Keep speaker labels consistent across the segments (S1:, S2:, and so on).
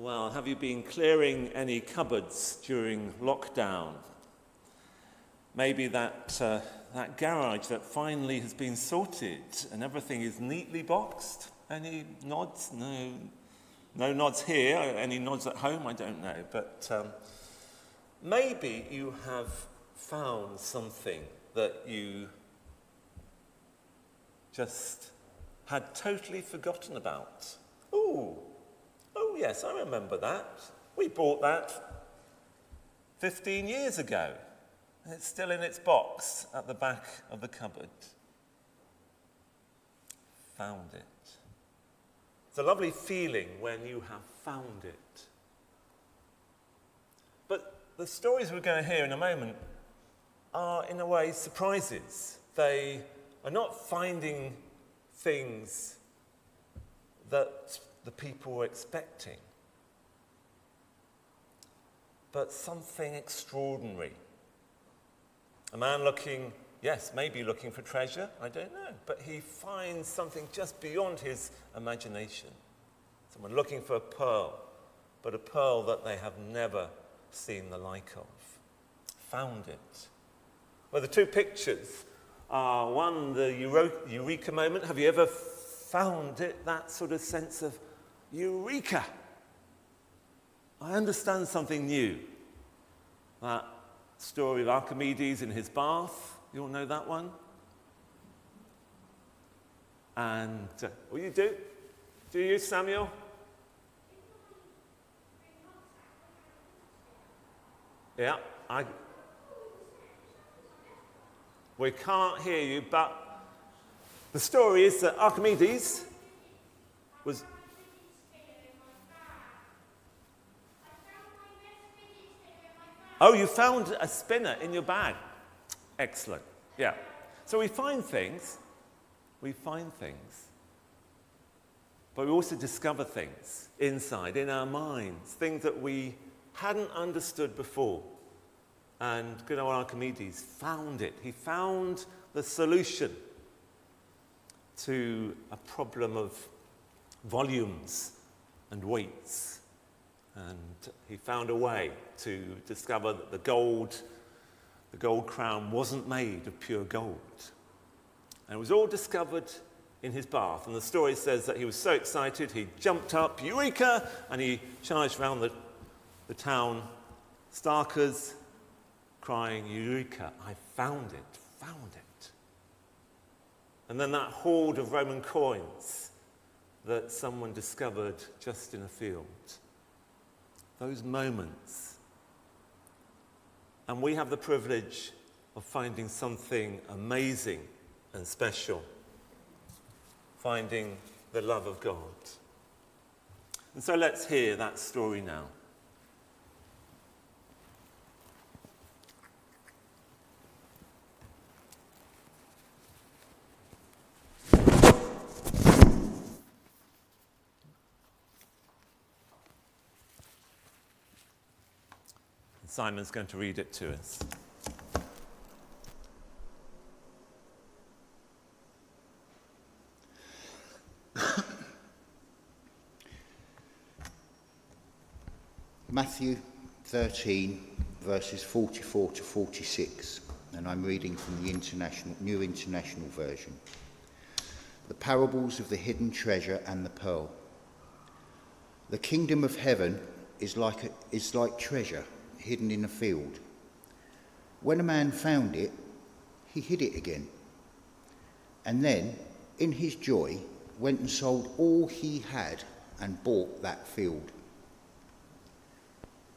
S1: Well, have you been clearing any cupboards during lockdown? Maybe that, uh, that garage that finally has been sorted and everything is neatly boxed. Any nods? No, no nods here. Any nods at home? I don't know. But um, maybe you have found something that you just had totally forgotten about. Oh, oh yes, I remember that. We bought that 15 years ago. It's still in its box at the back of the cupboard. Found it. It's a lovely feeling when you have found it. But the stories we're going to hear in a moment are, in a way, surprises. They are not finding things that the people were expecting, but something extraordinary. A man looking, yes, maybe looking for treasure, I don't know, but he finds something just beyond his imagination. Someone looking for a pearl, but a pearl that they have never seen the like of. Found it. Well, the two pictures are one, the eureka moment. Have you ever found it? That sort of sense of eureka. I understand something new. That story of Archimedes in his bath. You all know that one? And uh, what you do? Do you, Samuel? Yeah, I, we can't hear you, but the story is that Archimedes was. Oh, you found a spinner in your bag. Excellent. Yeah. So we find things, we find things, but we also discover things inside, in our minds, things that we hadn't understood before. And good old Archimedes found it. He found the solution to a problem of volumes and weights. And he found a way to discover that the gold, the gold crown wasn't made of pure gold. And it was all discovered in his bath. And the story says that he was so excited, he jumped up, Eureka! And he charged around the, the town, starkers, crying, Eureka, I found it, found it. And then that hoard of Roman coins that someone discovered just in a field. Those moments. And we have the privilege of finding something amazing and special, finding the love of God. And so let's hear that story now. Simon's going to read it to us.
S2: Matthew 13, verses 44 to 46, and I'm reading from the international, New International Version. The parables of the hidden treasure and the pearl. The kingdom of heaven is like, a, is like treasure hidden in a field. When a man found it, he hid it again. And then, in his joy, went and sold all he had and bought that field.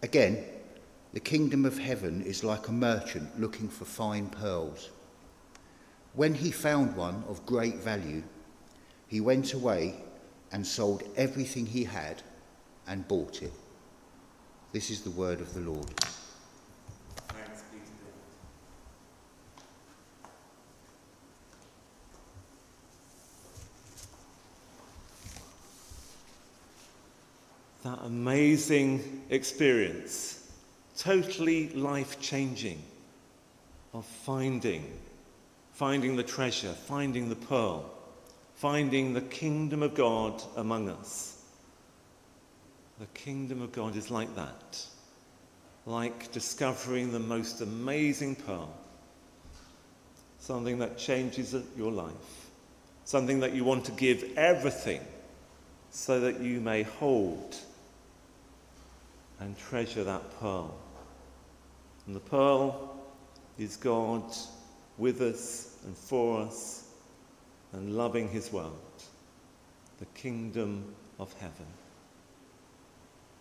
S2: Again, the kingdom of heaven is like a merchant looking for fine pearls. When he found one of great value, he went away and sold everything he had and bought it. This is the word of the Lord.
S1: That amazing experience, totally life changing, of finding, finding the treasure, finding the pearl, finding the kingdom of God among us. The kingdom of God is like that, like discovering the most amazing pearl, something that changes your life, something that you want to give everything so that you may hold and treasure that pearl. And the pearl is God with us and for us and loving his world, the kingdom of heaven.